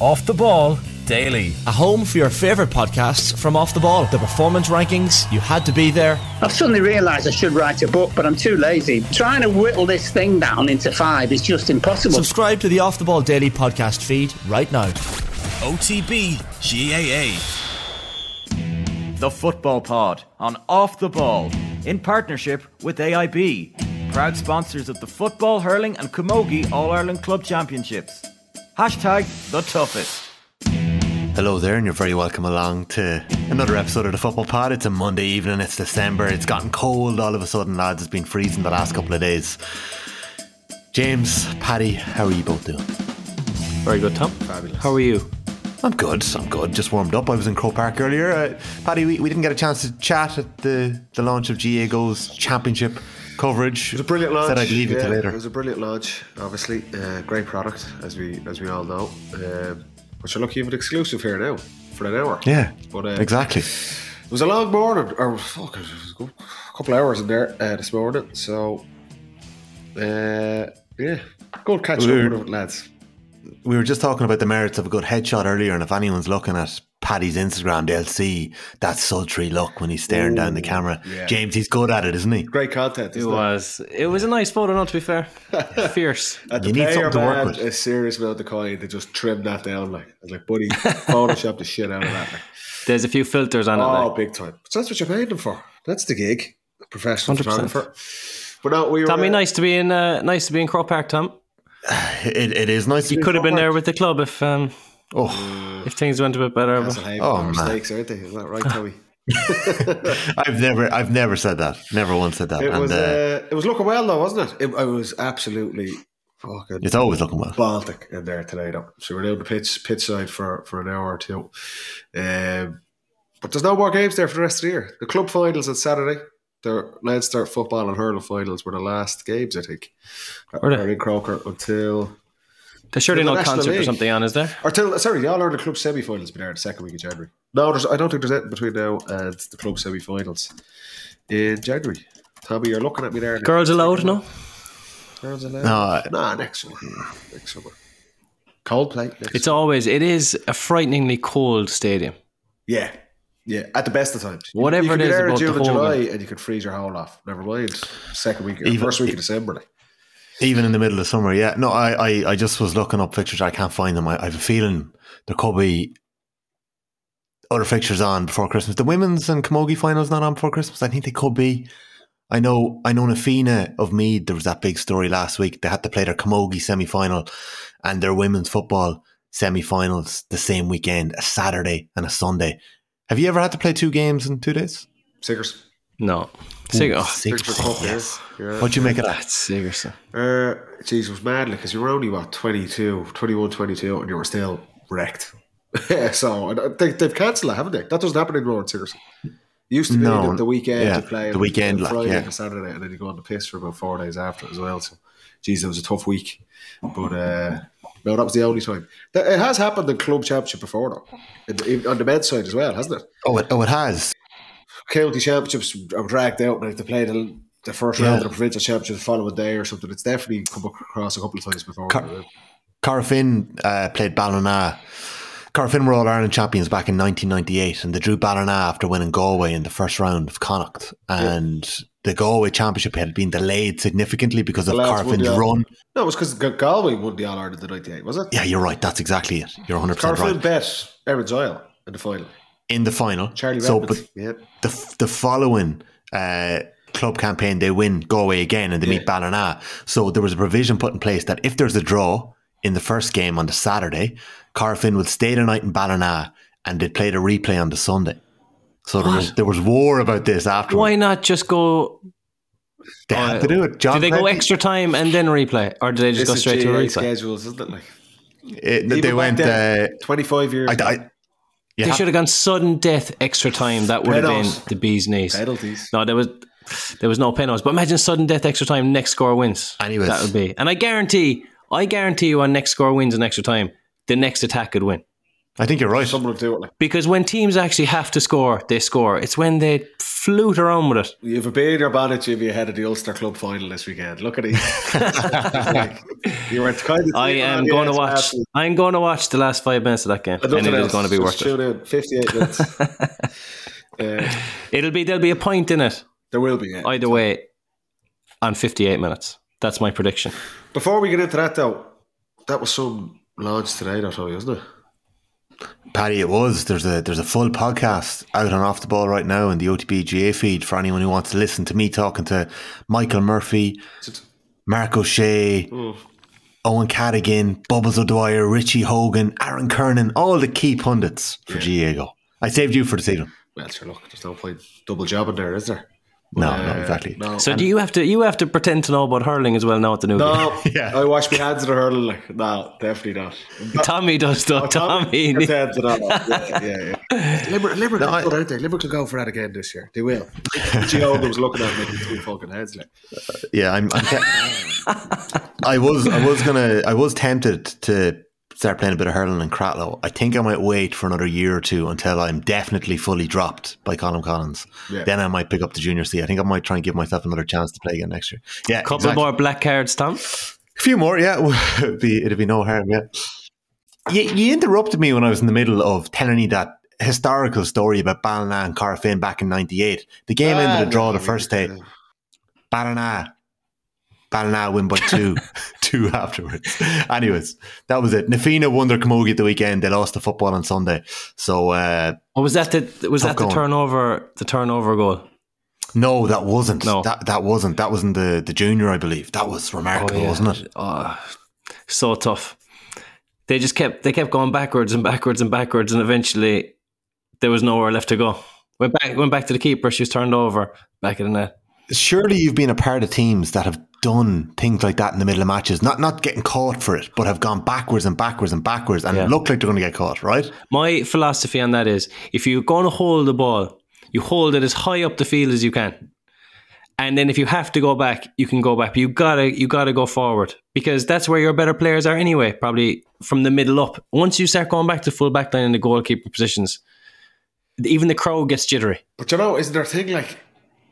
Off the Ball Daily. A home for your favourite podcasts from Off the Ball. The performance rankings, you had to be there. I've suddenly realised I should write a book, but I'm too lazy. Trying to whittle this thing down into five is just impossible. Subscribe to the Off the Ball Daily podcast feed right now. OTB GAA. The Football Pod on Off the Ball in partnership with AIB, proud sponsors of the Football, Hurling, and Camogie All Ireland Club Championships. Hashtag the toughest. Hello there, and you're very welcome along to another episode of the Football Pod. It's a Monday evening, it's December, it's gotten cold all of a sudden, lads. It's been freezing the last couple of days. James, Paddy, how are you both doing? Very good, Tom. Fabulous. How are you? I'm good, I'm good. Just warmed up. I was in Croke Park earlier. Uh, Paddy, we, we didn't get a chance to chat at the, the launch of GAA Go's championship coverage. It was a brilliant launch. Said I'd leave yeah, it to later. It was a brilliant launch. Obviously, uh, great product as we as we all know. Um, but you're lucky you have an exclusive here now for an hour. Yeah, but uh, exactly. It was a long morning, or fuck, it was a couple hours in there uh, this morning. So, uh, yeah, good catch up with it, lads. We were just talking about the merits of a good headshot earlier, and if anyone's looking at Paddy's Instagram, they'll see that sultry look when he's staring down the camera. yeah. James, he's good at it, isn't he? Great content. It isn't was. It was a nice photo, not to be fair. Fierce. And You the need something to work with. a serious amount of coin to just trim that down. Like, I was like, buddy, Photoshop the shit out of that. Like. There's a few filters on it. Oh, Like. big time. So that's what you're paying them for. That's the gig. Professional 100%. photographer. But no, we were. Tommy, uh, nice to be in. Uh, nice to be in Croke Park, Tom. It, it is nice. You could have been there with the club if um, Oh, if things went a bit better. but- Oh, man. mistakes, aren't they? Is that right, Tommy? I've never, I've never said that. Never once said that. It and was. uh, Uh, it was looking well, though, wasn't it? It, it was absolutely fucking it's always looking well. Baltic in there tonight. though. So we're down the pitch pitch side for for an hour or two. Um, but there's no more games there for the rest of the year. The club finals on Saturday. The Leinster football and hurling finals were the last games, I think. Were they? In Croker until There's surely The no National concert or something on, is there? Or till sorry, the All Ireland Club semi-finals be there the second week of January. No, there's, I don't think there's anything between now and the club semi-finals in January. Tommy, you're looking at me there. Girls Aloud? No. Girls allowed? No, Nah, next summer. Next summer. Coldplay. Next It's summer. always. It is a frighteningly cold stadium. yeah, yeah. At the best of times, You- Whatever you could it is about June the and July, and you could freeze your whole off. Never mind, second week, Even- first week of December. Like. even in the middle of summer. Yeah, no, I, I, I just was looking up fixtures. I can't find them. I, I have a feeling there could be other fixtures on before Christmas. The women's and camogie finals not on before Christmas. I think they could be. I know. I know Na Fianna of Meath. There was that big story last week. They had to play their camogie semi final and their women's football semi finals the same weekend, a Saturday and a Sunday. Have you ever had to play two games in two days? Siggers. No. Sig- oh, Six Sigerson Cup, yes. yeah. What'd you make of that? that's Sigerson. Uh, jeez, it was mad because you were only what 22, 21, 22, and you were still wrecked. so I they've cancelled it, haven't they? That doesn't happen anymore in Sigerson. Used to be No, the, the weekend yeah, you play the weekend, on like, Friday yeah. and Saturday, and then you go on the piss for about four days after as well. So, geez, it was a tough week. But uh, no, that was the only time. It has happened in club championship before, though, on the men's side as well, hasn't it? Oh, it, oh, it has. county championships are dragged out and have to play the, the first Yeah. round of the provincial championship the following day or something. It's definitely come across a couple of times before. Car- Corofin uh, played Ballina. Corofin were All Ireland champions back in 1998, and they drew Ballina after winning Galway in the first round of Connacht. And the Galway championship had been delayed significantly because of The Corofin's run. no, it was because Galway won the All Ireland in '98, was it? Yeah, you're right. That's exactly it. You're 100 percent Corofin right. bet Erin's Isle in the final. In the final, Charlie so Redmond. but yeah. the the following uh, club campaign, they win Galway again and they meet Yeah. Ballina. So there was a provision put in place that if there's a draw in the first game on the Saturday, Corofin would stay the night in Ballina and they'd play the replay on the Sunday. So there was there was war about this after. Why not just go? They had to do it. John do they go extra time and then replay, or do they just This go is straight to a replay? schedules, isn't it? Like It- they went. then, Uh, 25 years. I, I, They have- should have gone sudden death extra time. That would have been the bee's knees. penalties. No, there was there was no penalties. But imagine sudden death extra time. Next score wins. Anyways. that would be. And I guarantee, I guarantee you, on next score wins in extra time, the next attack could win. I think you're right. Someone will do it. Like, Because when teams actually have to score, they score. It's when they flute around with it. you have a beer bonnet, Jimmy, ahead of the Ulster Club final this weekend. Look at it. like, you were kind of. I am going to watch. absolute- I'm going to watch the last five minutes of that game, and Nothing it is else, going to be just worth it. in. 58 minutes. uh, It'll be there'll be a point in it there will be. Yeah. either way on 58 minutes. That's my prediction. Before we get into that, though, that was some launch today, that way, wasn't it? Paddy, it was. There's a there's a full podcast out on Off the Ball right now in the OTB GAA feed for anyone who wants to listen to me talking to Michael Murphy, Mark O'Shea, Eoin Cadogan, Bubbles O'Dwyer, Richie Hogan, Aaron Kernan, all the key pundits for GAA Go. I saved you for the season. Well, sure, look, there's no point double jobbing there, is there? No, Uh, no, exactly. No. So do you have to you have to pretend to know about hurling as well now at the new game? No, Yeah. I wash my hands of the hurling. Like, no, definitely not. Tommy does though. Tommy, pretends to not. Yeah, yeah, yeah. Limerick, Limerick, No, I- will go out there. Limerick will go for that again this year. They will. Gio was looking at me with two fucking heads. Like, Yeah, I'm. I'm te- I was. I was gonna. I was tempted to start playing a bit of hurling in Cratloe. I think I might wait for another year or two until I'm definitely fully dropped by Colm Collins. Yeah. Then I might pick up the junior C. I think I might try and give myself another chance to play again next year. Yeah, a couple exactly. more black cards, Tom. A few more, yeah. it'd be it'd be no harm, yeah. You, you interrupted me when I was in the middle of telling you that historical story about Ballina and Corofin back in '98. The game ended a ah, draw the first day. Ballina, Ballina win by two, two afterwards. Anyways, that was it. Na Fianna won their camogie at the weekend. They lost the football on Sunday. So uh, Or was that the was Tough that the going. turnover the turnover goal? no, that wasn't. No. that that wasn't. That wasn't the the junior, I believe. That was remarkable, wasn't it? Oh, so tough. They just kept they kept going backwards and backwards and backwards, and eventually there was nowhere left to go. Went back went back to the keeper. She was turned over back in the net. Surely you've been a part of teams that have done things like that in the middle of matches, not not getting caught for it, but have gone backwards and backwards and backwards and Yeah. look like they're going to get caught, right? My philosophy on that is if you're going to hold the ball, you hold it as high up the field as you can. And then if you have to go back, you can go back. But you gotta you gotta go forward. Because that's where your better players are anyway, probably from the middle up. Once you start going back to full back line in the goalkeeper positions, even the crowd gets jittery. but you know, isn't there a thing like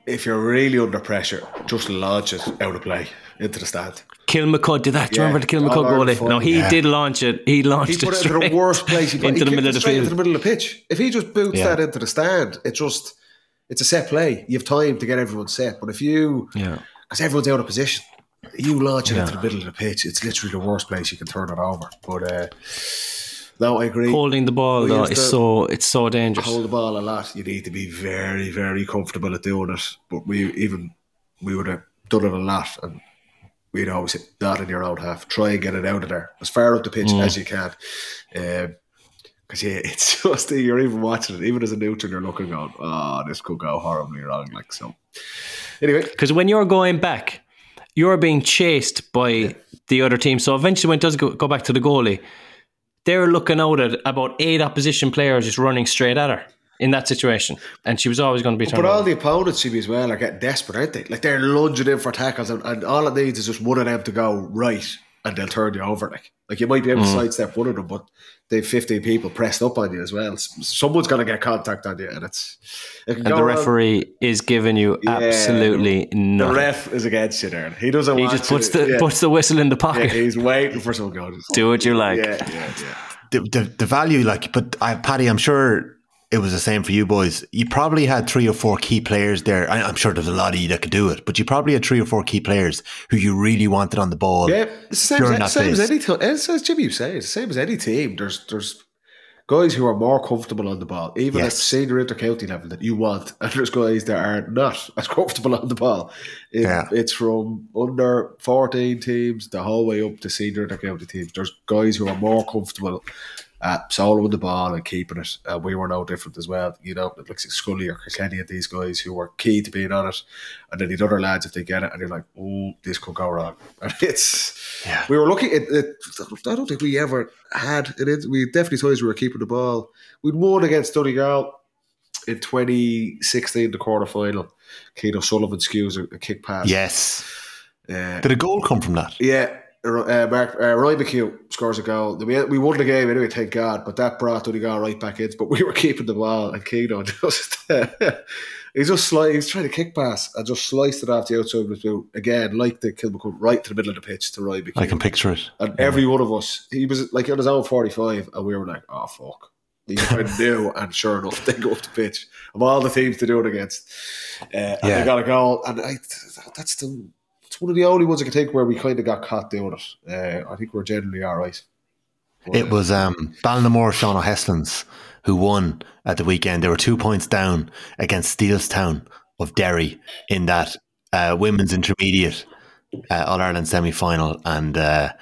if you're really under pressure, just launch it out of play into the stand? Kilmacud did that. Do you Yeah. remember the Kilmacud All Ireland goalie? No, he Yeah. did launch it. He launched He put it it into the worst place. He put, into he the middle it of the field. into the middle of the pitch. If he just boots Yeah. that into the stand, it just it's a set play. You have time to get everyone set. But if you Yeah. because everyone's out of position. You launch it into the middle of the pitch. It's literally the worst place you can turn it over. But uh, no, I agree. Holding the ball though is so it's so dangerous. hold the ball a lot. You need to be very, very comfortable at doing it. But we even we would have done it a lot, and we'd always hit that in your own half. Try and get it out of there as far up the pitch Mm. as you can." Because yeah, it's just you're even watching it, even as a neutral, you're looking, going, "Oh, this could go horribly wrong." Like so. Anyway, Because when you're going back, you're being chased by the other team. So eventually, when it does go, go back to the goalie, they're looking out at about eight opposition players just running straight at her in that situation, and she was always going to be. But all over. the opponents, she be as well, are getting desperate, aren't they? Like they're lunging in for tackles, and, and all it needs is just one of them to go right, and they'll turn you over. Like, like you might be able Mm. to sidestep one of them, but they've fifteen people pressed up on you as well. Someone's going to get contact on you, and it's it and the wrong. referee is giving you Yeah, absolutely nothing. The ref is against you there. He doesn't. he want just puts you, the yeah, puts the whistle in the yeah, pocket. he's waiting for some goals. Do what you like. Yeah, yeah, yeah. The, the, the value, like, but I, Paddy, I'm sure it was the same for you boys. You probably had three or four key players there. I, I'm sure there's a lot of you that could do it, but you probably had three or four key players who you really wanted on the ball. Yeah, it's the same, as, same as any team. As, as Jimmy was saying, it's the same as any team. There's there's guys who are more comfortable on the ball, even Yes. at senior inter-county level that you want, and there's guys that are not as comfortable on the ball. It- Yeah. It's from under 14 teams the whole way up to senior inter-county teams. There's guys who are more comfortable at soloing the ball and keeping it. Uh, we were no different as well. You know, it looks like Scully or Kilkenny and these guys who were key to being on it. And then the other lads, if they get it, and you're like, oh, this could go wrong. And it's, Yeah. we were looking at it. I don't think we ever had it. We definitely times we were keeping the ball. We'd won against Donegal in 2016, the quarter final. Cian O'Sullivan skews a, a kick pass. Yes. Uh, Did a goal come from that? yeah, uh, Mark uh, Ryan McHugh scores a goal. We, we won the game anyway, thank God. But that brought Donegal right back in. But we were keeping the ball, and Keano just he just sli- he was trying to kick pass and just sliced it off the outside of his boot again, like the Kilmacud, right to the middle of the pitch to Ryan McHugh. I can picture it. And every one of us, he was like on his own forty five, and we were like, "Oh fuck." Of knew, and sure enough, they go off the pitch of all the teams to do it against. Uh, and Yeah. they got a goal, and I, that's the it's one of the only ones I can think where we kind of got caught doing it. Uh, I think we're generally all right. But, It uh, was um, Ballinamore Sean O'Heslins who won at the weekend. They were two points down against Steelstown of Derry in that uh, women's intermediate uh, All Ireland semi final. And uh,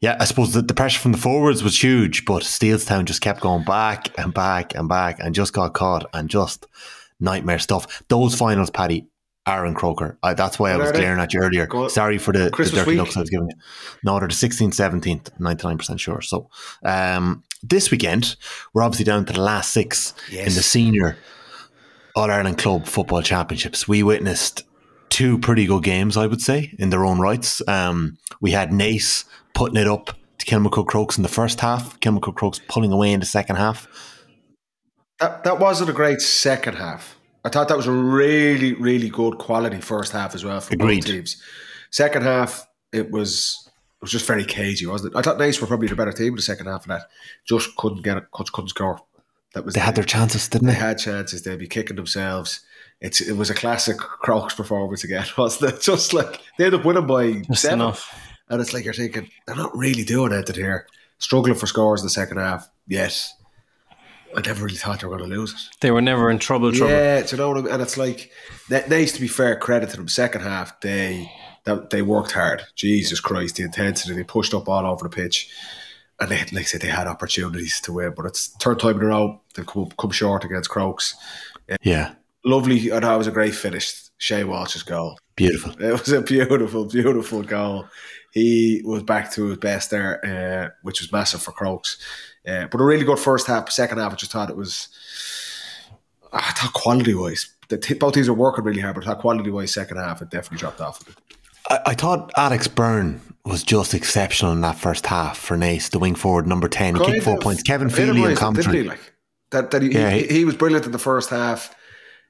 yeah, I suppose that the pressure from the forwards was huge, but Steelstown just kept going back and back and back and just got caught and just nightmare stuff. Those finals, Paddy. Aaron Croker. I, that's why I was glaring at you earlier. Go. Sorry for the, the dirty week? looks I was giving you. No, they're the 16th, 17th, 99% sure. So um, this weekend, we're obviously down to the last six in the senior All Ireland Club Football Championships. We witnessed two pretty good games, I would say, in their own rights. Um, we had Naas putting it up to Kilmacud Crokes in the first half, Kilmacud Crokes pulling away in the second half. that that wasn't a great second half. I thought that was a really, really good quality first half as well for Agreed. both teams. Second half, it was it was just very cagey, wasn't it? I thought Naas were probably the better team in the second half of that. Just couldn't get it, couldn't, couldn't score. That was They had their chances, didn't they they? had chances. They'd be kicking themselves. It's it was a classic Crokes performance again, wasn't it? Just like they ended up winning by Just seven. enough. And it's like you're thinking, they're not really doing anything here. Struggling for scores in the second half. Yet I never really thought they were going to lose it. They were never in trouble. Trouble. Yeah, do you know what I mean? And it's like that Naas to be fair, credit to them. Second half, they that they worked hard. Jesus Christ, the intensity, they pushed up all over the pitch. And they, like I said, they had opportunities to win, but it's third time in a row they've come, come short against Crokes. Yeah, Lovely, I thought it was a great finish. Shane Walsh's goal. beautiful. It was a beautiful, beautiful goal. He was back to his best there, uh, which was massive for Crokes. Uh, but a really good first half. Second half, I just thought it was. I thought quality wise, the t- both teams were working really hard, but I thought quality wise, second half, it definitely dropped off. a bit. I, I thought Alex Beirne was just exceptional in that first half for Naas, the wing forward, number 10. He kicked four of points. Kevin Feely on minimised commentary. he, like, that, that he, Yeah, he, he- was brilliant in the first half.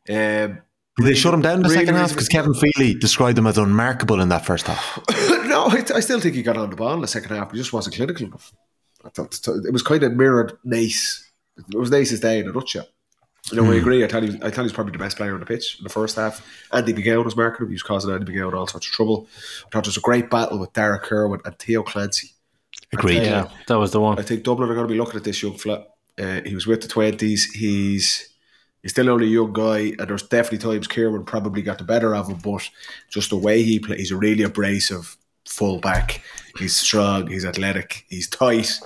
Um, Did they shut him down in the Really, second half? Because Kevin Feely described him as unmarkable in that first half. no, I, I still think he got on the ball in the second half. He just wasn't clinical enough. I thought it was kind of mirrored Naas. It was Naas's day in a nutshell. You know, I agree. I thought he was, I thought he was probably the best player on the pitch in the first half. Andy McGowan was marking him. He was causing Andy McGowan all sorts of trouble. I thought there was a great battle with Darragh Kirwan and Theo Clancy. Agreed. Yeah, that was the one. I think Dublin are going to be looking at this young fella. Uh, he was with the twenties. He's he's still only a young guy, and there's definitely times Kieran probably got the better of him. But just the way he plays, he's a really abrasive full back. He's strong. He's athletic. He's tight.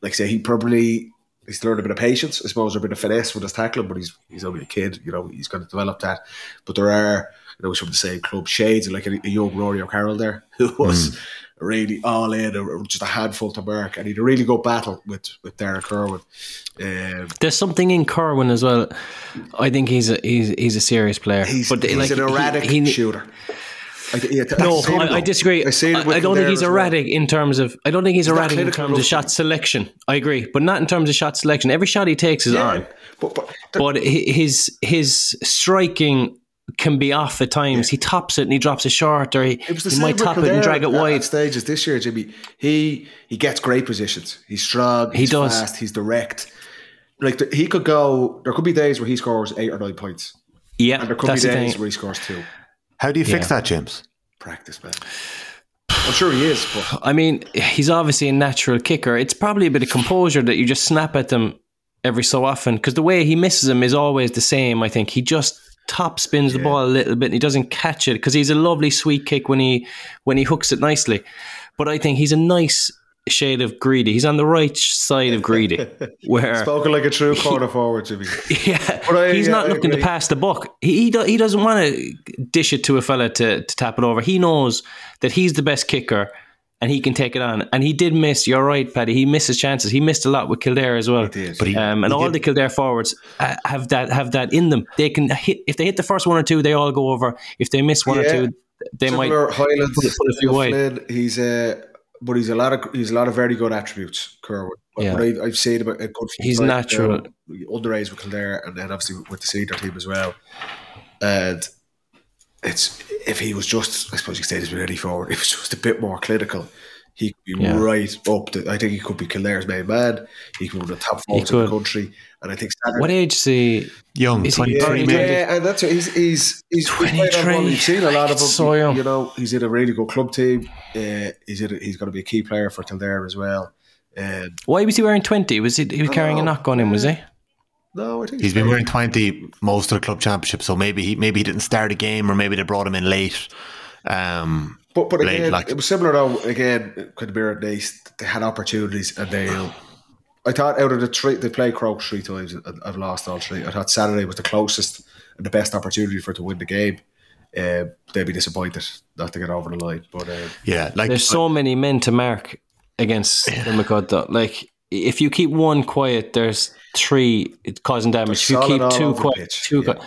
Like I say, he probably he's learned a bit of patience. I suppose a bit of finesse with his tackling, but he's he's only a kid. You know, he's going to develop that. But there are you know he's from the same club shades like a, a young Rory O'Carroll there who was. Really all in, a- just a handful to mark, and he had a really good battle with with Darragh Kirwan. Um, There's something in Kirwan as well. I think he's a he's, he's a serious player. he's but he's like, an he- erratic he- shooter. I, yeah, No, I've seen him I, I disagree. I, I've seen him with I don't think he's as well. erratic in terms of. I don't think he's, not erratic in terms of shot selection. I agree, but not in terms of shot selection. Every shot he takes is Yeah, on, but but, but his his striking can be off at times. He tops it and he drops it short, or he, he might top it and drag it wide. At stages this year, Jimmy, he he gets great positions. He's strong. He He's does. fast. He's direct. Like the, he could go. There could be days where he scores eight or nine points, yeah, and there could be that's the days where he scores two. How do you fix Yeah. that, James? Practice, man. I'm sure he is, but I mean, he's obviously a natural kicker. It's probably a bit of composure that you just snap at them every so often because the way he misses them is always the same. I think he just top spins the ball a little bit and he doesn't catch it because he's a lovely sweet kick when he when he hooks it nicely. But I think he's a nice shade of greedy. He's on the right side of greedy, where spoken like a true corner forward, Jimmy. yeah, I- he's yeah, not I looking to pass the buck. He he, do, he doesn't want to dish it to a fella to, to tap it over. He knows that he's the best kicker and he can take it on. And he did miss. You're right, Paddy. He missed his chances. He missed a lot with Kildare as well. did. But he- um, and he all did- the Kildare forwards uh, have that have that in them. They can hit if they hit the first one or two, they all go over. If they miss one or two, they might Similar Highlands, put put a few wide. Flynn, he's uh, but he's a lot of he's a lot of very good attributes, Kirwan. But, Yeah. I, I've seen about a good. He's natural. underage with Kildare, and then obviously with the senior team as well. And it's if he was just, I suppose you could say this with any forward, if he was just a bit more clinical, he could be Yeah. right up. To, I think he could be Kildare's main man. He could be one of the top forwards in the country, and I think Saturday, What age is he? Young, Is 23 yeah, yeah, and that's what he's he's he's, he's 23. well. You've seen a lot of him. So young. You know, he's in a really good club team. Uh, he's in a, he's going to be a key player for Kildare as well. And Why was he wearing twenty? Was he? He was carrying a Oh, knock on him. Was he? no, I think He's been wearing 20 most of the club championship, so maybe he maybe he didn't start a game or maybe they brought him in late. Um, But but late, again, like- it was similar though. Again, could be at Naas. They had opportunities, and they. I thought out of the three, they played Crokes three times. and I've lost all three. I thought Saturday was the closest and the best opportunity for it to win the game. Uh, they'd be disappointed not to get over the line. But uh, yeah, like There's so many men to mark against the McCud. though. Like if you keep one quiet, there's three causing damage. If you keep two quiet, two yeah. qui-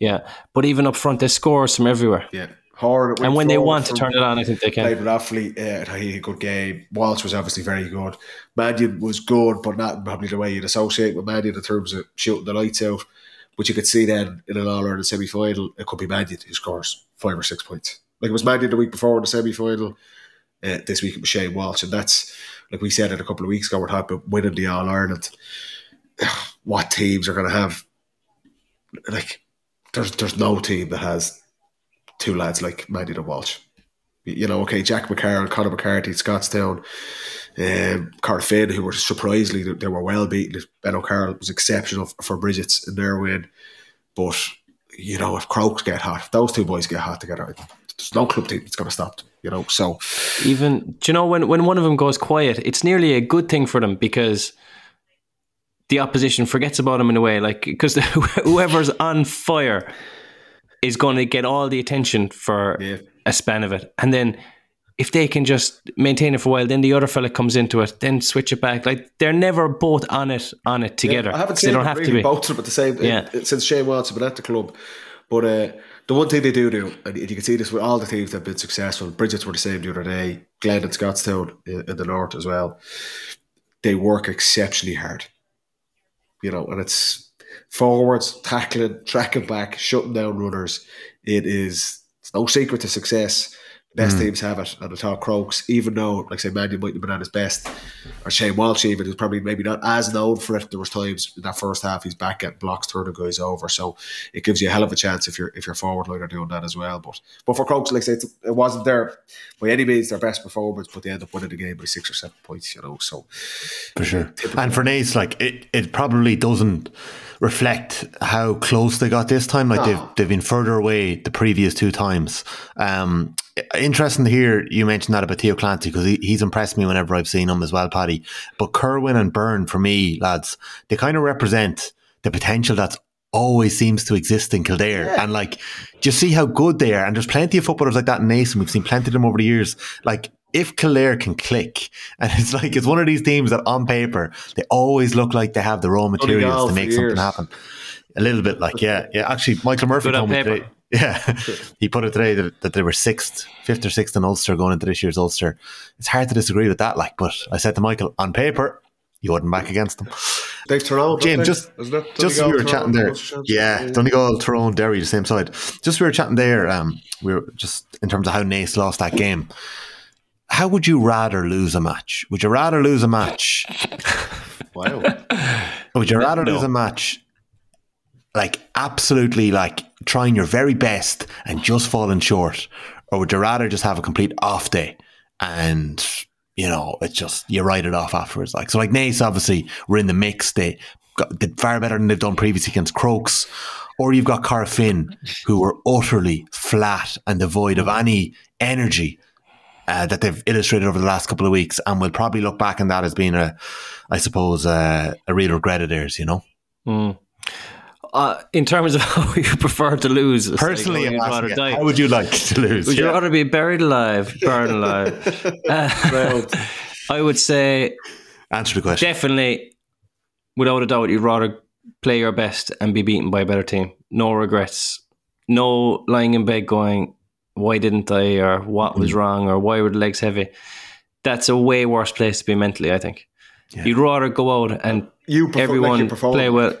yeah. But even up front, they score from everywhere. yeah, hard. And when they want to turn it on, I think they can. with Offaly. Uh, he had a good game. Walsh was obviously very good. Mannion was good, but not probably the way you'd associate with Mannion in terms of shooting the lights out. But you could see then in an All Ireland semi final, it could be Mannion who scores five or six points. Like it was Mannion the week before in the semi final. Uh, this week it was Shane Walsh, and that's like we said it a couple of weeks ago. We're talking about winning the All Ireland. What teams are going to have? Like, there's there's no team that has two lads like Mannion and Walsh you know, okay, Jack McCarron, Conor McCarthy, Scotstown, um, Corofin, who were surprisingly they- were well beaten. Ben O'Carroll was exceptional for, Brigid's in their win, but you know, if Crokes get hot, if those two boys get hot together, there's no club team that's going to stop them. You know, so Even do you know when when one of them goes quiet, it's nearly a good thing for them because the opposition forgets about them in a way. Like because whoever's on fire is going to get all the attention for Yeah. a span of it, and then if they can just maintain it for a while, then the other fella comes into it, then switch it back. Like they're never both on it on it together. I haven't they don't have really to be. both of them at the same Yeah. since Shane Watts has been at the club. But uh, the one thing they do do, and you can see this with all the teams that have been successful. Brigid's were the same the other day. Glen and Scotstown in, in the north as well. They work exceptionally hard. You know, and it's forwards, tackling, tracking back, shutting down runners. It is no secret to success. Best hmm. teams have it, and I thought Crokes, even though, like I say, Mandy might have been at his best, or Shane Walsh even is probably maybe not as known for it. There was times in that first half he's back at blocks, turning guys over, so it gives you a hell of a chance if you're if your forward line are doing that as well. But but for Crokes, like I say, it's, it wasn't their by any means their best performance, but they end up winning the game by six or seven points. You know, so for sure. And for Naas, like it, it probably doesn't reflect how close they got this time. Like they've they've been further away the previous two times. Um, interesting to hear you mention that about Theo Clancy because he, he's impressed me whenever I've seen him as well, Paddy. But Kirwan and Beirne for me, lads, they kind of represent the potential that's always seems to exist in Kildare. And like, just see how good they are. And there's plenty of footballers like that in and we've seen plenty of them over the years. Like, if Kildare can click, and it's like it's one of these teams that on paper they always look like they have the raw materials to make something years. happen. A little bit like yeah, yeah. Actually, Michael Murphy Good on told me paper. today. Yeah, he put it today that, that they were sixth, fifth or sixth in Ulster going into this year's Ulster. It's hard to disagree with that. Like, but I said to Michael on paper, you wouldn't back against them. they've Tyrone. James, just just we were chatting there. Yeah, Donegal, Tyrone, Derry, the same side. Just we were chatting there. Um, we were just in terms of how Naas lost that game. How would you rather lose a match? Would you rather lose a match? Wow. Or would you rather No. lose a match like absolutely like trying your very best and just falling short, or would you rather just have a complete off day and you know it's just you write it off afterwards? Like so, like Naas obviously were in the mix. They got, did far better than they've done previously against Crokes. Or you've got Corofin, who were utterly flat and devoid of any energy uh, that they've illustrated over the last couple of weeks, and we'll probably look back on that as being a, I suppose, uh, a real regret of theirs. You know, Mm. Uh, in terms of how you prefer to lose, like, personally, I'm you'd asking rather die. how would you like to lose? Would you Yeah. rather be buried alive, burned alive? Uh, I would say Answer the question. definitely, without a doubt, you'd rather play your best and be beaten by a better team. No regrets. No lying in bed going, why didn't I? Or what was mm. wrong? Or why were the legs heavy? that's a way worse place to be mentally. I think you'd rather go out and You perform- everyone like you perform. play well.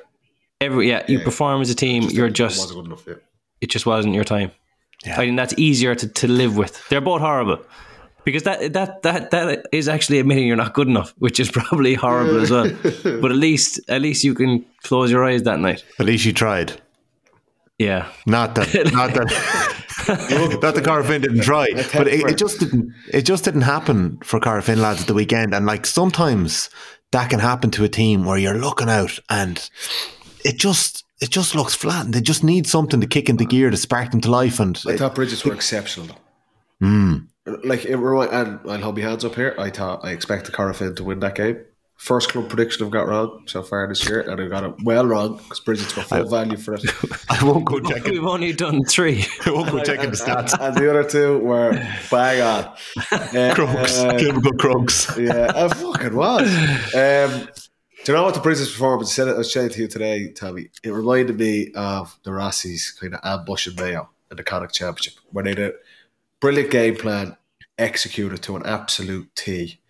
Every yeah, you Yeah. perform as a team. you're just wasn't good enough. Yeah. it just wasn't your time. Yeah. I think that's easier to, to live with. They're both horrible. Because that that that that is actually admitting you're not good enough, which is probably horrible as well. But at least at least you can close your eyes that night. At least you tried. Yeah. Not that, not that, not the Corofin didn't try, but it, it just didn't. It just didn't happen for Corofin lads at the weekend. And like sometimes that can happen to a team where you're looking out and it just it just looks flat, and they just need something to kick into gear to spark them to life. And I thought Brigid's were exceptional. though. Hmm. Like it remi- and I'll hold my hands up here. I thought I expected Corofin to win that game. First club prediction I've got wrong so far this year, and I've got it well wrong because Brigid's were full value for it. I won't go checking. We've only done three. I won't go checking the stats. and the other two were bang on. Uh, Crokes, uh, Kilmacud Crokes. yeah, I fucking was. Um, do you know what the Brigid's performance? I said I was saying to you today, Tommy. It reminded me of the Rossies kind of ambushing Mayo in the Connacht Championship, where they did a brilliant game plan, executed to an absolute T.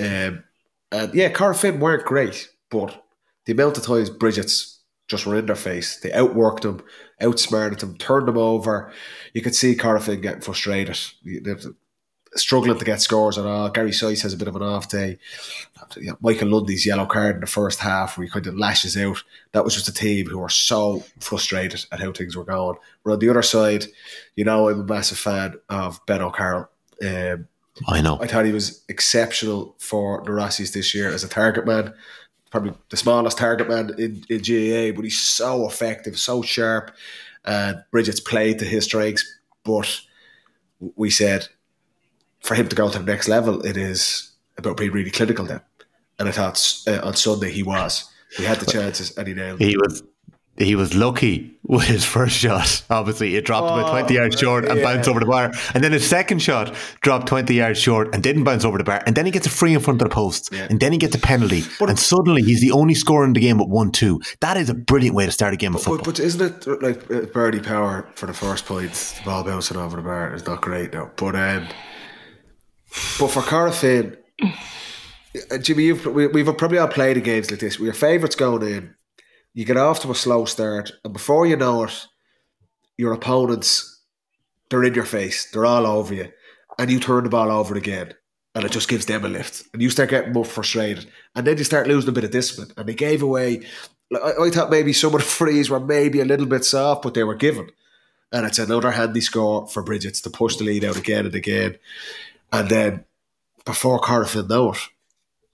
Um, and yeah, Corofin weren't great, but the amount of times Brigid's just were in their face, they outworked them, outsmarted them, turned them over. You could see Corofin getting frustrated. Struggling to get scores at all. Gary Sice has a bit of an off day. Michael Lundy's yellow card in the first half where he kind of lashes out. That was just a team who were so frustrated at how things were going. But on the other side, you know, I'm a massive fan of Ben O'Carroll. Um, I know. I thought he was exceptional for the Rossies this year as a target man. Probably the smallest target man in, in GAA, but he's so effective, so sharp. And Brigid's played to his strengths, but we said for him to go to the next level, it is about being really clinical then. And I thought uh, on Sunday he was. He had the chances and he nailed it. He was he was lucky with his first shot. Obviously, it dropped about Oh, 20 yards short and yeah. bounced over the bar. And then his second shot dropped 20 yards short and didn't bounce over the bar. And then he gets a free in front of the post. Yeah. And then he gets a penalty. and suddenly he's the only scorer in the game at 1 2. That is a brilliant way to start a game of But, football. but isn't it like uh, birdie power for the first point? The ball bouncing over the bar is not great now. But um, but for Corofin, uh, Jimmy, you've, we, we've probably all played the games like this. Where your favourites going in, you get off to a slow start, and before you know it, your opponents they're in your face, they're all over you, and you turn the ball over again. And it just gives them a lift, and you start getting more frustrated, and then you start losing a bit of discipline. And they gave away. I, thought maybe some of the frees were maybe a little bit soft, but they were given. And it's another handy score for Brigid's to push the lead out again and again. And then before Corofin know it,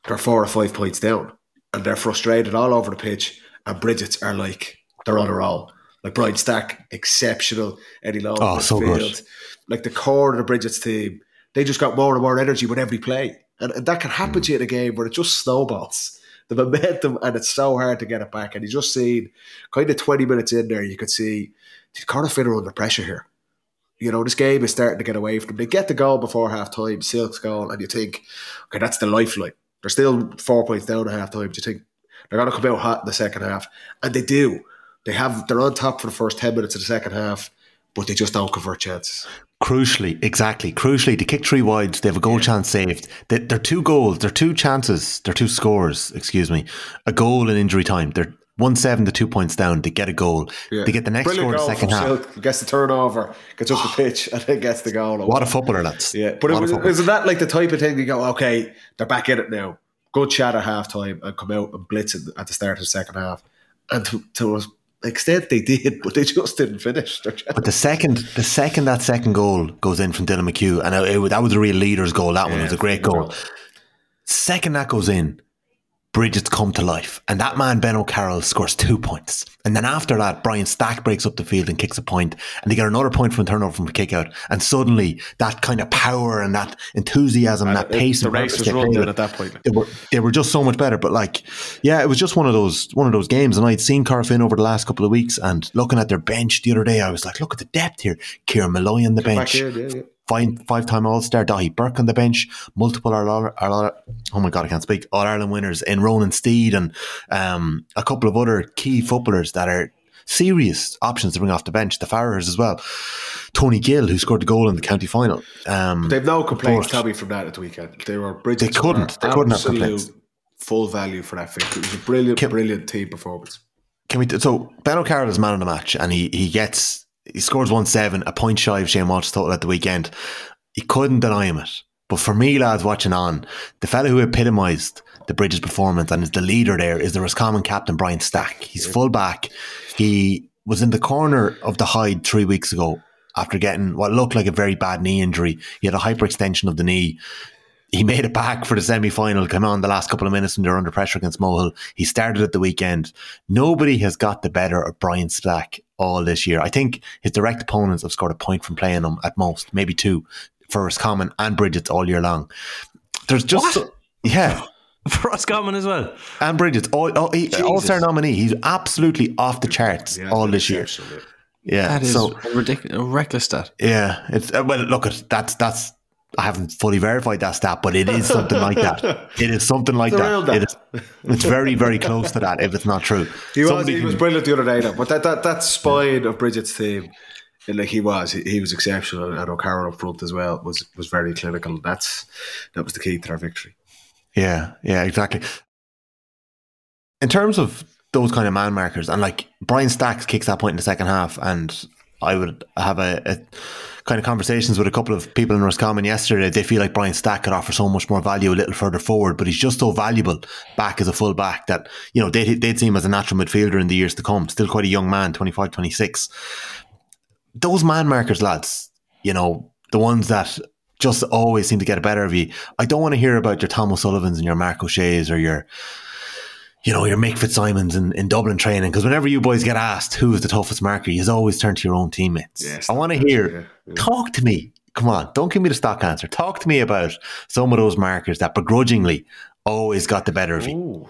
they're four or five points down. And they're frustrated all over the pitch. And Brigid's are like, they're on a roll. Like Brian Stack, exceptional. Eddie Long, Oh, so good. Like the core of the Brigid's team, they just got more and more energy with every play. And, and that can happen to you in a game where it just snowballs. The momentum, and it's so hard to get it back. And you just seen kind of 20 minutes in there, you could see Cardiff are under pressure here. You know, this game is starting to get away from them. They get the goal before half time, Silke's goal, and you think, okay, that's the lifeline. They're still four points down at half time. You think they're going to come out hot in the second half. And they do. They have, they're on top for the first 10 minutes of the second half, but they just don't convert chances. Crucially, exactly. Crucially, they kick three wides. They have a goal chance saved. They, they're two goals. They're two chances. They're two scores. Excuse me. A goal in injury time. They're one seven to two points down. They get a goal. They get the next Brilliant score in the second half. Silke. Gets the turnover, gets up the pitch, and then gets the goal. What a footballer that's. Yeah, but it a was, footballer. isn't that like the type of thing you go, okay, they're back in it now. Good chat at half time and come out and blitz at the start of the second half. And to, to an extent they did, but they just didn't finish. But the second, the second that second goal goes in from Dylan McHugh, and it, it- that was a real leader's goal. That one Yeah, was a great goal. Second that goes in, Brigid's come to life, and that man Ben O'Carroll scores two points. And then after that, Brian Stack breaks up the field and kicks a point, and they get another point from a turnover from a kick out. And suddenly, that kind of power and that enthusiasm, and that uh, it- pace, the and race was they run played then with, at that point. They were they were just so much better. But like, yeah, it was just one of those one of those games. And I'd seen Corofin over the last couple of weeks, and looking at their bench the other day, I was like, look at the depth here. Kieran Molloy on the Back bench in, yeah, yeah. Five five time All Star, Daithí Burke on the bench, multiple All, All, All oh my god, I can't speak All Ireland winners in Ronan Steede and um, a couple of other key footballers that are serious options to bring off the bench. The Farrers as well. Tony Gill, who scored the goal in the county final. Um, They've no complaints, Tommy, from that at the weekend. They were Bridget. They couldn't. They couldn't have complaints. Full value for that victory. It was a brilliant, Can- brilliant team performance. Can we? So Ben O'Carroll is man of the match, and he he gets he scores one seven, a point shy of Shane Walsh's total at the weekend. He couldn't deny him it. But for me, lads, watching on, the fellow who epitomised the Brigid's performance and is the leader there is the Roscommon captain Brian Stack. He's full back. He was in the corner of the Hyde three weeks ago after getting what looked like a very bad knee injury. He had a hyperextension of the knee he made it back for the semi final, came on the last couple of minutes when they were under pressure against Mohill. He started at the weekend. Nobody has got the better of Brian Stack all this year. I think his direct opponents have scored a point from playing him at most, maybe two, for Roscommon and Brigid's all year long. There's just. Yeah, For Roscommon as well. and Brigid's all, all, he, all-star nominee. He's absolutely off the charts Yeah, all this year. exceptional, Yeah, That is so ridiculous, reckless. Stat. yeah, it's uh, well. Look, at that's that's. I haven't fully verified that stat, but it is something like that. It is something like It's that. It is, it's very, very close to that. If it's not true, He was, Somebody he was brilliant the other day, though. But that, that, that spine of Brigid's team, like he was, he, he was exceptional. And O'Carroll up front as well was was very clinical. That's that was the key to their victory. Yeah, yeah, exactly. In terms of those kind of man markers, and like Brian Stacks kicks that point in the second half, and I would have a, a kind of conversations with a couple of people in Roscommon yesterday. They feel like Brian Stack could offer so much more value a little further forward, but he's just so valuable back as a full back that, you know, they'd, they'd see him as a natural midfielder in the years to come. Still quite a young man, 25, 26. Those man markers, lads, you know, the ones that just always seem to get the better of you. I don't want to hear about your Tom O'Sullivans and your Mark O'Shea's or your, you know, your Mick Fitzsimons in, in Dublin training. Because whenever you boys get asked who is the toughest marker, you always turn to your own teammates. Yes, I want to hear, yeah, yeah. talk to me. Come on, don't give me the stock answer. Talk to me about some of those markers that begrudgingly always got the better of you.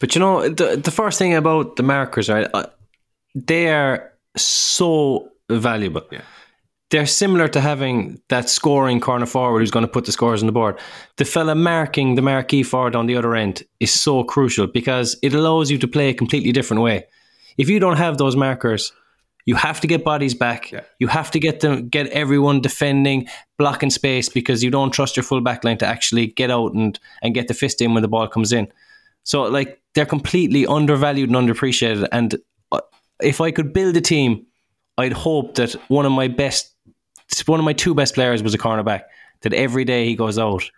But you know, the the first thing about the markers, right? Uh, they are so valuable. Yeah. They're similar to having that scoring corner forward who's going to put the scores on the board. The fella marking the marquee forward on the other end is so crucial because it allows you to play a completely different way. If you don't have those markers, you have to get bodies back. Yeah. You have to get them, get everyone defending, blocking space because you don't trust your full back line to actually get out and, and get the fist in when the ball comes in. So like they're completely undervalued and underappreciated. And uh, if I could build a team, I'd hope that one of my best, one of my two best players was a cornerback. That every day he goes out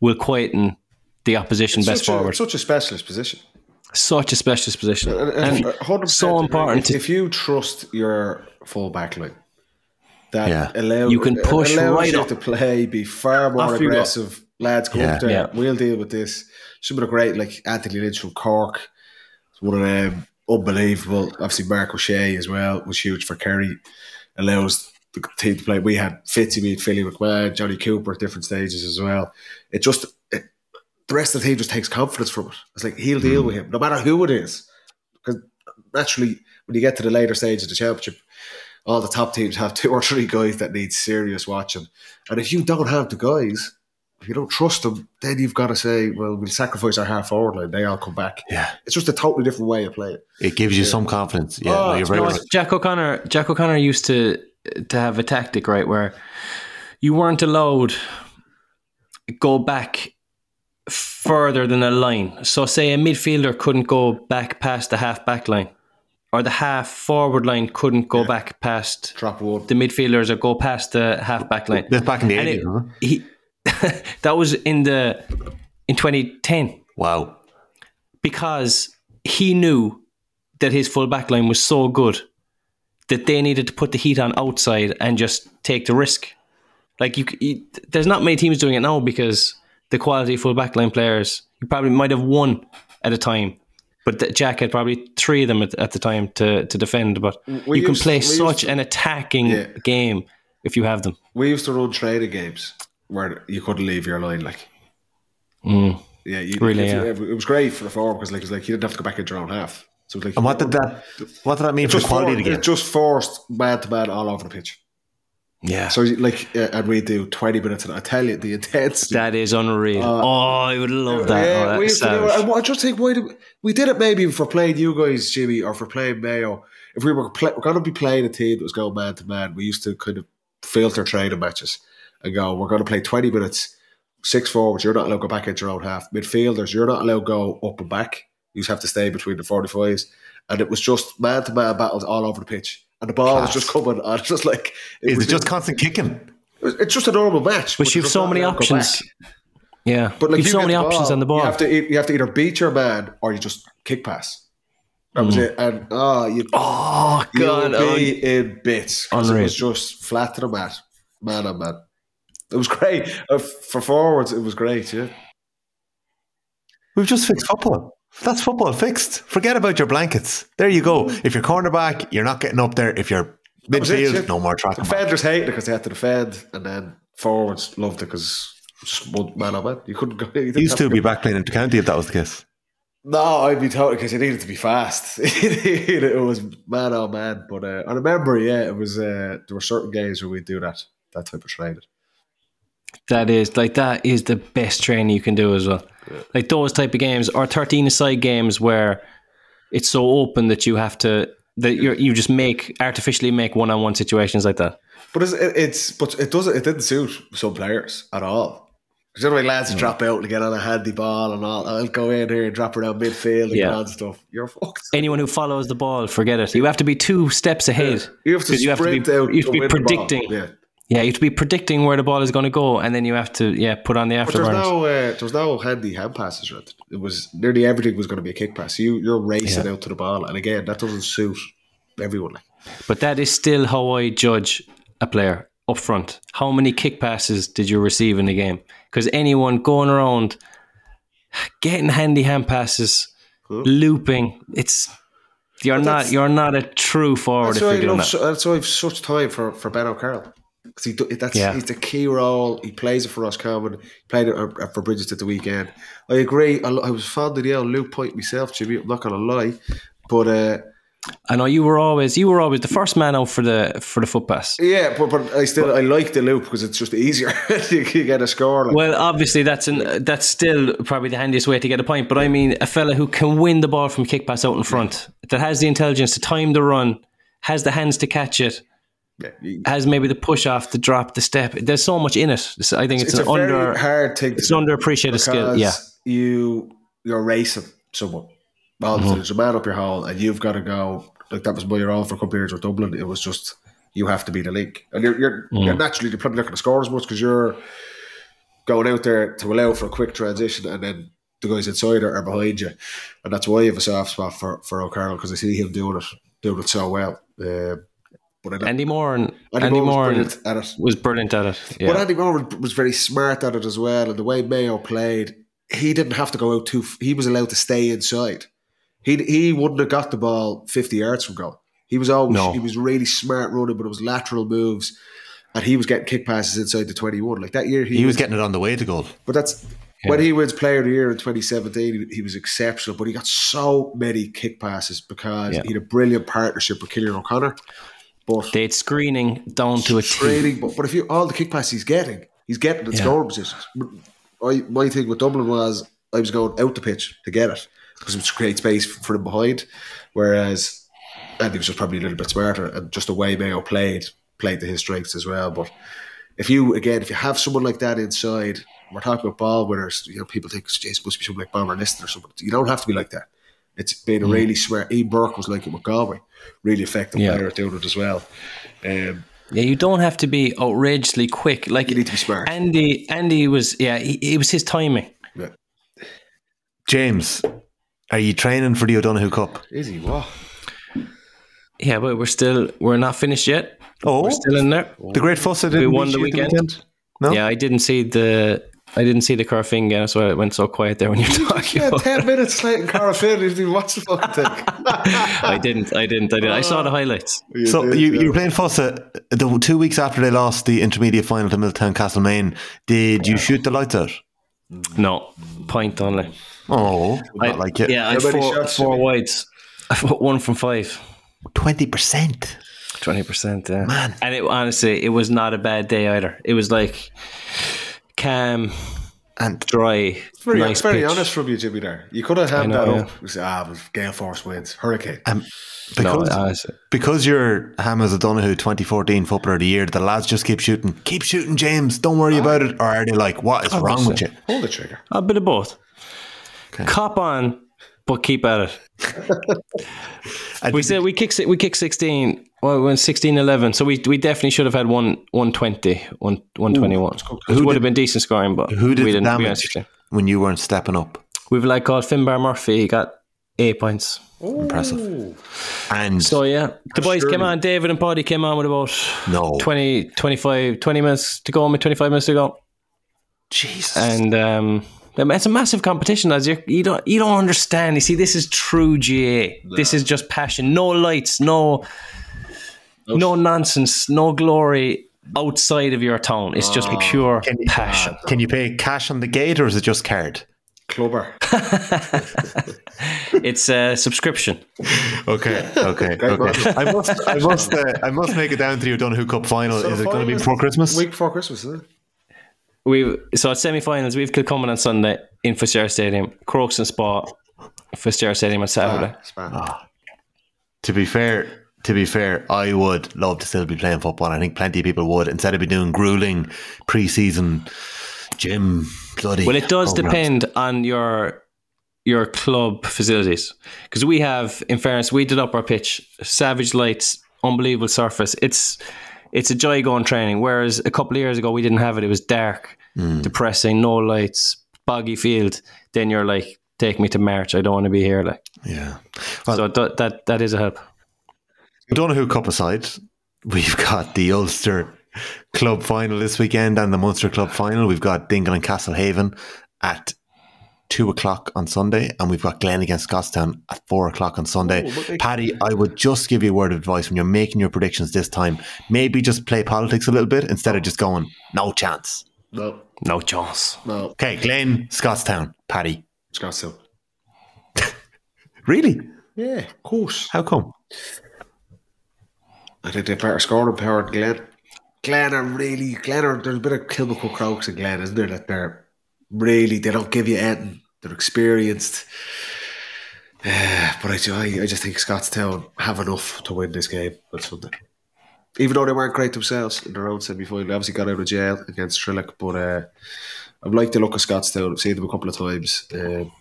will quieten the opposition best such, a, forward. such a specialist position. Such a specialist position, And- and and so important. If, if you trust your full back line, that Yeah. allow, You can push allows right you up. to play, be far more Off aggressive. Lads, come up Yeah. there. Yeah. We'll deal with this. Some of the great, like Anthony Lynch from Cork, one of them unbelievable. Obviously, Mark O'Shea as well was huge for Kerry. Allows the team to play. We had Fitzy meet Philly McMahon, Johnny Cooper at different stages as well. It just it, the rest of the team just takes confidence from it. It's like he'll deal mm. with him, no matter who it is. Because naturally, when you get to the later stage of the championship, all the top teams have two or three guys that need serious watching. And if you don't have the guys, if you don't trust them, then you've got to say, well, we'll sacrifice our half forward line. They all come back. Yeah. It's just a totally different way of playing. It gives you some confidence. Yeah, Oh, no, you're it's very nice. right. Jack O'Connor, Jack O'Connor used to to have a tactic right where you weren't allowed go back further than a line. So, say a midfielder couldn't go back past the half back line, or the half forward line couldn't go back past Drop the midfielders or go past the half back line. That's back in the And 80s, it- wasn't he that was in the in 2010 Wow. because he knew that his full back line was so good that they needed to put the heat on outside and just take the risk. Like you, you there's not many teams doing it now because the quality full back line players, you probably might have one at a time. But Jack had probably three of them at, at the time to, to defend. But We you can play such to- an attacking Yeah. game if you have them. We used to run training games where you couldn't leave your line. Like, Mm. yeah, you, Really, you- yeah. it was great for the forward because like, it was like you didn't have to go back into your own half. So it was like, And what did that what did that mean for just quality for, the game? It just forced man to man all over the pitch. Yeah. So like, uh, and we do twenty minutes, and I tell you the intensity. that is unreal. oh, I would love that. Yeah, oh, we that's used to do And I just think, why did we, we did it? Maybe for playing you guys, Jimmy, or for playing Mayo. If we were, play, we're going to be playing a team that was going man to man, we used to kind of filter training matches and go, we're going to play twenty minutes. Six forwards, you're not allowed to go back into your own half. Midfielders, you're not allowed to go up and back. You just have to stay between the 45s. And it was just man to man battles all over the pitch. And the ball was just coming. And it's just like, it Is was it just constant kicking? it's just a normal match. But you've so many allowed to go options. Yeah. But like you've you so get many options on the ball. You have to you have to either beat your man or you just kick pass. That was it. And oh, you oh, you God. would oh, be in bits 'cause it Unreal. was just flat to the mat, man on man. It was great uh, for forwards. It was great. Yeah, We've just fixed football. That's football fixed. Forget about your blankets. There you go. If you're cornerback, you're not getting up there. If you're it, midfield, yeah. no more back. defenders hated it because they had to defend, and then forwards loved it because just one man on man. You couldn't go. You Used have to be back playing into county if that was the case. No, I'd be told because it needed to be fast. it was man on man. But uh, I remember, yeah, it was. Uh, there were certain games where we'd do that that type of training. That is like that is the best training you can do as well. Like those type of games or thirteen aside games where it's so open that you have to that you you just make artificially make one on one situations like that. But it's, it, it's but it doesn't. It didn't suit some players at all. Because you lads who mm. drop out and get on a handy ball and all. I'll go in here and drop around midfield and Yeah. all that stuff. You're fucked. Anyone who follows the ball, forget it. You have to be two steps ahead. You have to sprint be, out. you have to to be win the ball. predicting. Yeah. Yeah, you have to be predicting where the ball is going to go, and then you have to yeah put on the But there's no, uh, there's no handy hand passes around. It was nearly everything was going to be a kick pass. You, you're racing Yeah. out to the ball, and again, that doesn't suit everyone. But that is still how I judge a player up front. How many kick passes did you receive in the game? Because anyone going around getting handy hand passes, looping, it's you're not you're not a true forward That's if why, you're doing love, that. so, that's why I've such time for, for Ben O'Carroll. Because he, that's, Yeah. he's the key role. He plays it for Roscommon. He played it uh, for Brigid's at the weekend. I agree. I, I was fond of the old loop point myself, Jimmy. I'm not to lie. But uh, I know you were always you were always the first man out for the for the foot pass. yeah, but, but I still I like the loop because it's just easier. you get a score. Like, Well, obviously that's an that's still probably the handiest way to get a point. But I mean, a fella who can win the ball from kick pass out in front, that has the intelligence to time the run, has the hands to catch it, yeah, has maybe the push off, the drop, the step. There's so much in it. It's- I think it's, it's a an very under hard thing. it's an underappreciated skill. Yeah, you you're racing someone. Well, Mm-hmm. there's a man up your hole, and you've got to go. Like that was my role for a couple of years with Dublin. It was just you have to be the link, and you're you're, Mm. you're naturally you're probably not going to score as much because you're going out there to allow for a quick transition, and then the guys inside are, are behind you, and that's why I have a soft spot for for O'Carroll because I see him doing it doing it so well. Um, but I Andy Moran and Andy Andy Moran was brilliant at it. was brilliant at it. Yeah. But Andy Moran was very smart at it as well, and the way Mayo played, he didn't have to go out too. He was allowed to stay inside. He he wouldn't have got the ball fifty yards from goal. He was always No. he was really smart running, but it was lateral moves, and he was getting kick passes inside the twenty one. Like that year, he, He was getting it on the way to goal. But that's when he wins Player of the Year in 2017. He, he was exceptional, but he got so many kick passes because Yeah. he had a brilliant partnership with Cillian O'Connor. But they had screening down to a trading, but, but if you all the kick passes he's getting, he's getting the Yeah. scoring positions. I, my thing with Dublin was I was going out the pitch to get it because it was to create space for him behind, whereas Andy was just probably a little bit smarter and just the way Mayo played played to his strengths as well. But if you again, if you have someone like that inside, we're talking about ball winners. You know, people think Jason must be something like Bomber Liston or something. You don't have to be like that. It's been a really smart. Ian Burke was like it with Galway, really effective Yeah. player at doing it as well. Um, Yeah, you don't have to be outrageously quick. Like You need to be smart. Andy, Andy was yeah, he, it was his timing. yeah. James, are you training for the O'Donoghue Cup? Is he? What? Yeah, but we're still we're not finished yet. Oh, We're still in there. the Great Fossa didn't won the you at weekend. No? Yeah, I didn't see the I didn't see the Corofin again, so it went so quiet there when you were talking. Yeah, ten minutes late in Corofin. Didn't watch the fucking thing. I didn't, I didn't, I didn't. I saw the highlights. So did, you, yeah. you were playing Fossa the two weeks after they lost the intermediate final to Milltown Castlemaine. Did you shoot the lights out? No, point only. Oh, I, not like it. Yeah, I had four, shots, four Jimmy? wides. I put one from five. twenty percent. Twenty percent, yeah. Man, and it honestly, it was not a bad day either. It was like calm And dry, Very, nice very pitch. honest from you, Jimmy. There, you could have had know, that yeah. up. You say, ah, it was gale force winds, hurricane. um, No, because, honestly. because you're Hammers O'Donoghue 2014 Footballer of the Year, the lads just keep shooting. Keep shooting, James. Don't worry about it. Or are they like, what is wrong with you? Pull the trigger. A bit of both. Cop on, but keep at it. We said we kick we kick sixteen. Well, we went 16 11. So we we definitely should have had one 120, one, 121. Which Who would did- have been decent scoring, but Who did we didn't. damage went 16. when you weren't stepping up? We've like called Finbar Murphy. He got eight points. Impressive. And So yeah, the boys surely- came on. David and Paddy came on with about no, 20, 25, 20 minutes to go, maybe 25 minutes to go. Jesus. and um, it's a massive competition. As you you don't you don't understand. You see, this is true GA. This is just passion. No lights. No, no nonsense. No glory outside of your town. It's just ah. pure Can you- passion. Ah. Can you pay cash on the gate or is it just card? Clubber. It's a subscription. Okay, okay, okay. I must, I must, uh, I must make it down to the O'Donoghue Cup final. is it going to be before Christmas? Week before Christmas, isn't it? We so at semi-finals we've Kilcummin on Sunday in Fitzgerald Stadium, Crokes and Spa, Fitzgerald Stadium on Saturday. Span. Ah. To be fair, to be fair, I would love to still be playing football. I think plenty of people would instead of be doing grueling pre-season gym bloody. Well, it does programs. depend on your your club facilities because we have, in fairness, we did up our pitch, savage lights, unbelievable surface. It's it's a joy going training. Whereas a couple of years ago we didn't have it. It was dark, Hmm. depressing, no lights, boggy field. Then you're like, take me to March. I don't want to be here. Like, Yeah. Well, so that that that is a help. O'Donoghue Cup aside, we've got the Ulster Club final this weekend and the Munster Club final. We've got Dingle and Castlehaven at two o'clock on Sunday, and we've got Glen against Scotstown at four o'clock on Sunday. Oh, they- Paddy, I would just give you a word of advice when you're making your predictions this time. Maybe just play politics a little bit instead of just going no chance. No, No chance. no. Okay, Glen, Scotstown, Paddy. Scottsdale. Really? Yeah, of course. How come? I think they're better scoring power than Glen. Glen are really Glen are there's a bit of Kilmacud Crokes in Glen, isn't there? That they're really they don't give you anything. They're experienced. Uh, but I, I, just think Scotstown have enough to win this game on Sunday. Even though they weren't great themselves in their own semi final, they obviously got out of jail against Trillick. But uh, I've liked the look of Scotstown. I've seen them a couple of times. Um,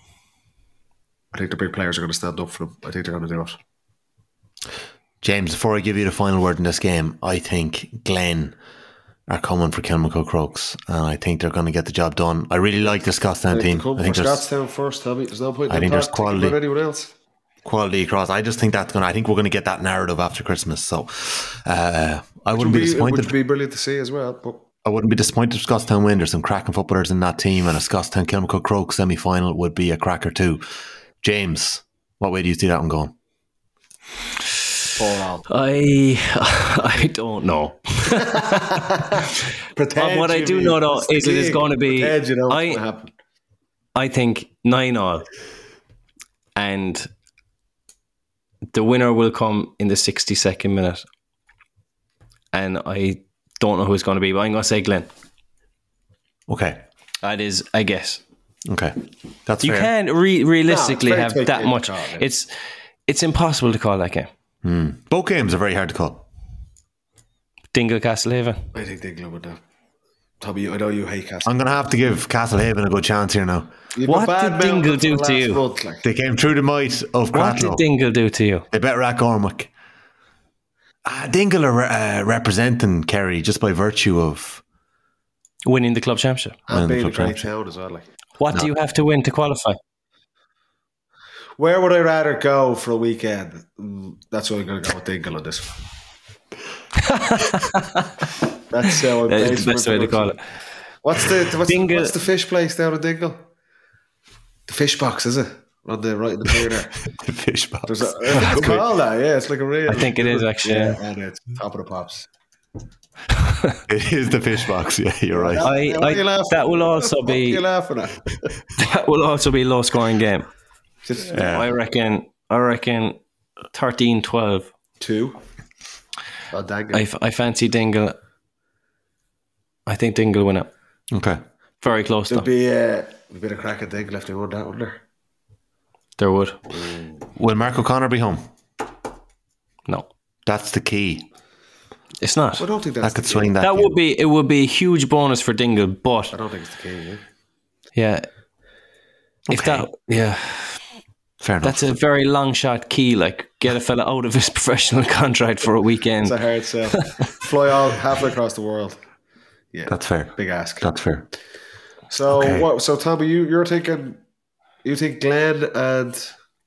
I think the big players are going to stand up for them. I think they're going to do it. James, before I give you the final word in this game, I think Glen are coming for Kilmacud Crokes, and I think they're going to get the job done. I really like the Scotstown team. I think there's Scotstown first, Tommy. There's no point. I think there's quality. anyone else. quality across. I just think that's going. to I think we're going to get that narrative after Christmas. So uh, I Would wouldn't be be, disappointed. would be brilliant to see as well. But I wouldn't be disappointed if Scotstown win. There's some cracking footballers in that team, and a Scotstown Kilmacud Croke semi final would be a cracker too. James, what way do you see that one going? Four all. I I don't know. Pretend what I do Jimmy, know, though, is it is gonna be- you know what's I- going to happen. I think nine all, and the winner will come in the sixty second minute. And I don't know who it's going to be, but I'm going to say Glen. Okay, That is, I guess. okay, that's You fair. can't re- realistically very have that much. call, yeah. It's it's impossible to call that game. Both games are very hard to call. Dingle Castlehaven. I think England would now. Tommy, I know you hate Castle. I'm going to have to give Castlehaven a good chance here now. You've What bad did Dingle do to you? month, like. They came through the might of What did Dingle do to you? They bet Rack Ormuck. Ah, Dingle are uh, representing Kerry just by virtue of Winning the club championship. And Well, being a club great championship. town as well. Like. What do you have to win to qualify? Where would I rather go for a weekend? That's what I'm going to go with Dingle on this one. That's how I'm That is basing the best way to call it. What's the what's, Dingle- what's the fish place down in Dingle? The fish box, is it? On the right in the pier there. the fish box. There's a, it's called that, yeah. It's like a real. I think it is actually. Yeah, and it's top of the pops. it is the fish box. Yeah, you're right. I, are you I, that will also are you be laughing at? that will also be low scoring game. Just I reckon I reckon 13-12. two. Oh, dang it. I, f- I fancy Dingle. I think Dingle win it. Okay. Very close There'll though. be uh, a bit of crack at Dingle if they won that, wouldn't there? There would. Will Mark O'Connor be home? No, That's the key. it's not. I don't think That that's could the swing that. That game. would be it. Would be a huge bonus for Dingle, but I don't think it's the key. Yeah. yeah, if Okay. that yeah, Fair enough. that's a very long shot key. Like get a fella out of his professional contract for a weekend. It's a hard sell. Fly all halfway across the world. Yeah, That's fair. big ask. That's fair. So Okay. what? So Tommy, you you're thinking, you think Glen and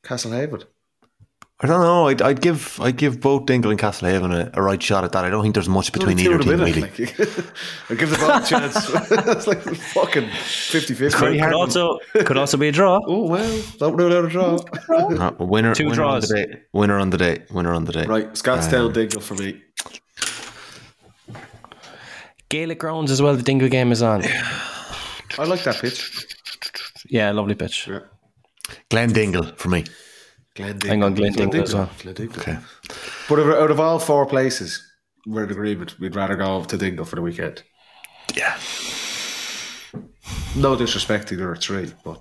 Castlehaven? I don't know. I'd, I'd give I'd give both Dingle and Castlehaven a, a right shot at that. I don't think there's much between either team minute, really. Like, I give the ball a chance. it's like fucking 50-50. very could also could also be a draw. Oh well, don't rule out a draw. Uh, winner, Two winner draws. on the day. Winner on the day. Winner on the day. right, Scotstown Dingle for me. Gaelic grounds as well. The Dingle game is on. I like that pitch. Yeah, lovely pitch. Yeah. Glen Dingle for me. Glen Hang on, Glen Dingle as well. Glen Okay. But out of, all four places, we're in agreement. We'd rather go to Dingle for the weekend. Yeah. No disrespect to the other three, but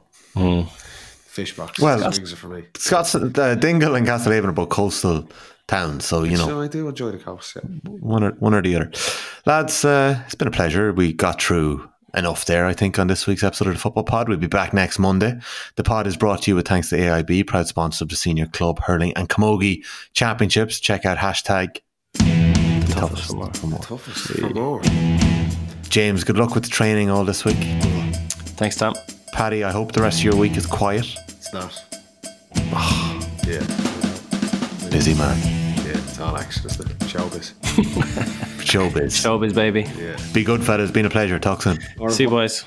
fish box. Well, Well, wings are for me. Scott's uh, Dingle and Castlehaven are both coastal towns, so you know So I do enjoy the coast. Yeah. one or one or the other. Lads, uh, it's been a pleasure. We got through enough there, I think, on this week's episode of the Football Pod. We'll be back next Monday. The pod is brought to you with thanks to AIB, proud sponsor of the Senior Club Hurling and Camogie Championships. Check out hashtag the toughest for more. Toughest for more. James, good luck with the training all this week. Thanks, Tom. Paddy, I hope the rest of your week is quiet. It's not. yeah, Busy man. yeah, it's all action, isn't it? Showbiz. Showbiz. Showbiz, baby. Yeah. Be good, fellas. Been a pleasure. Talk soon. See you, boys.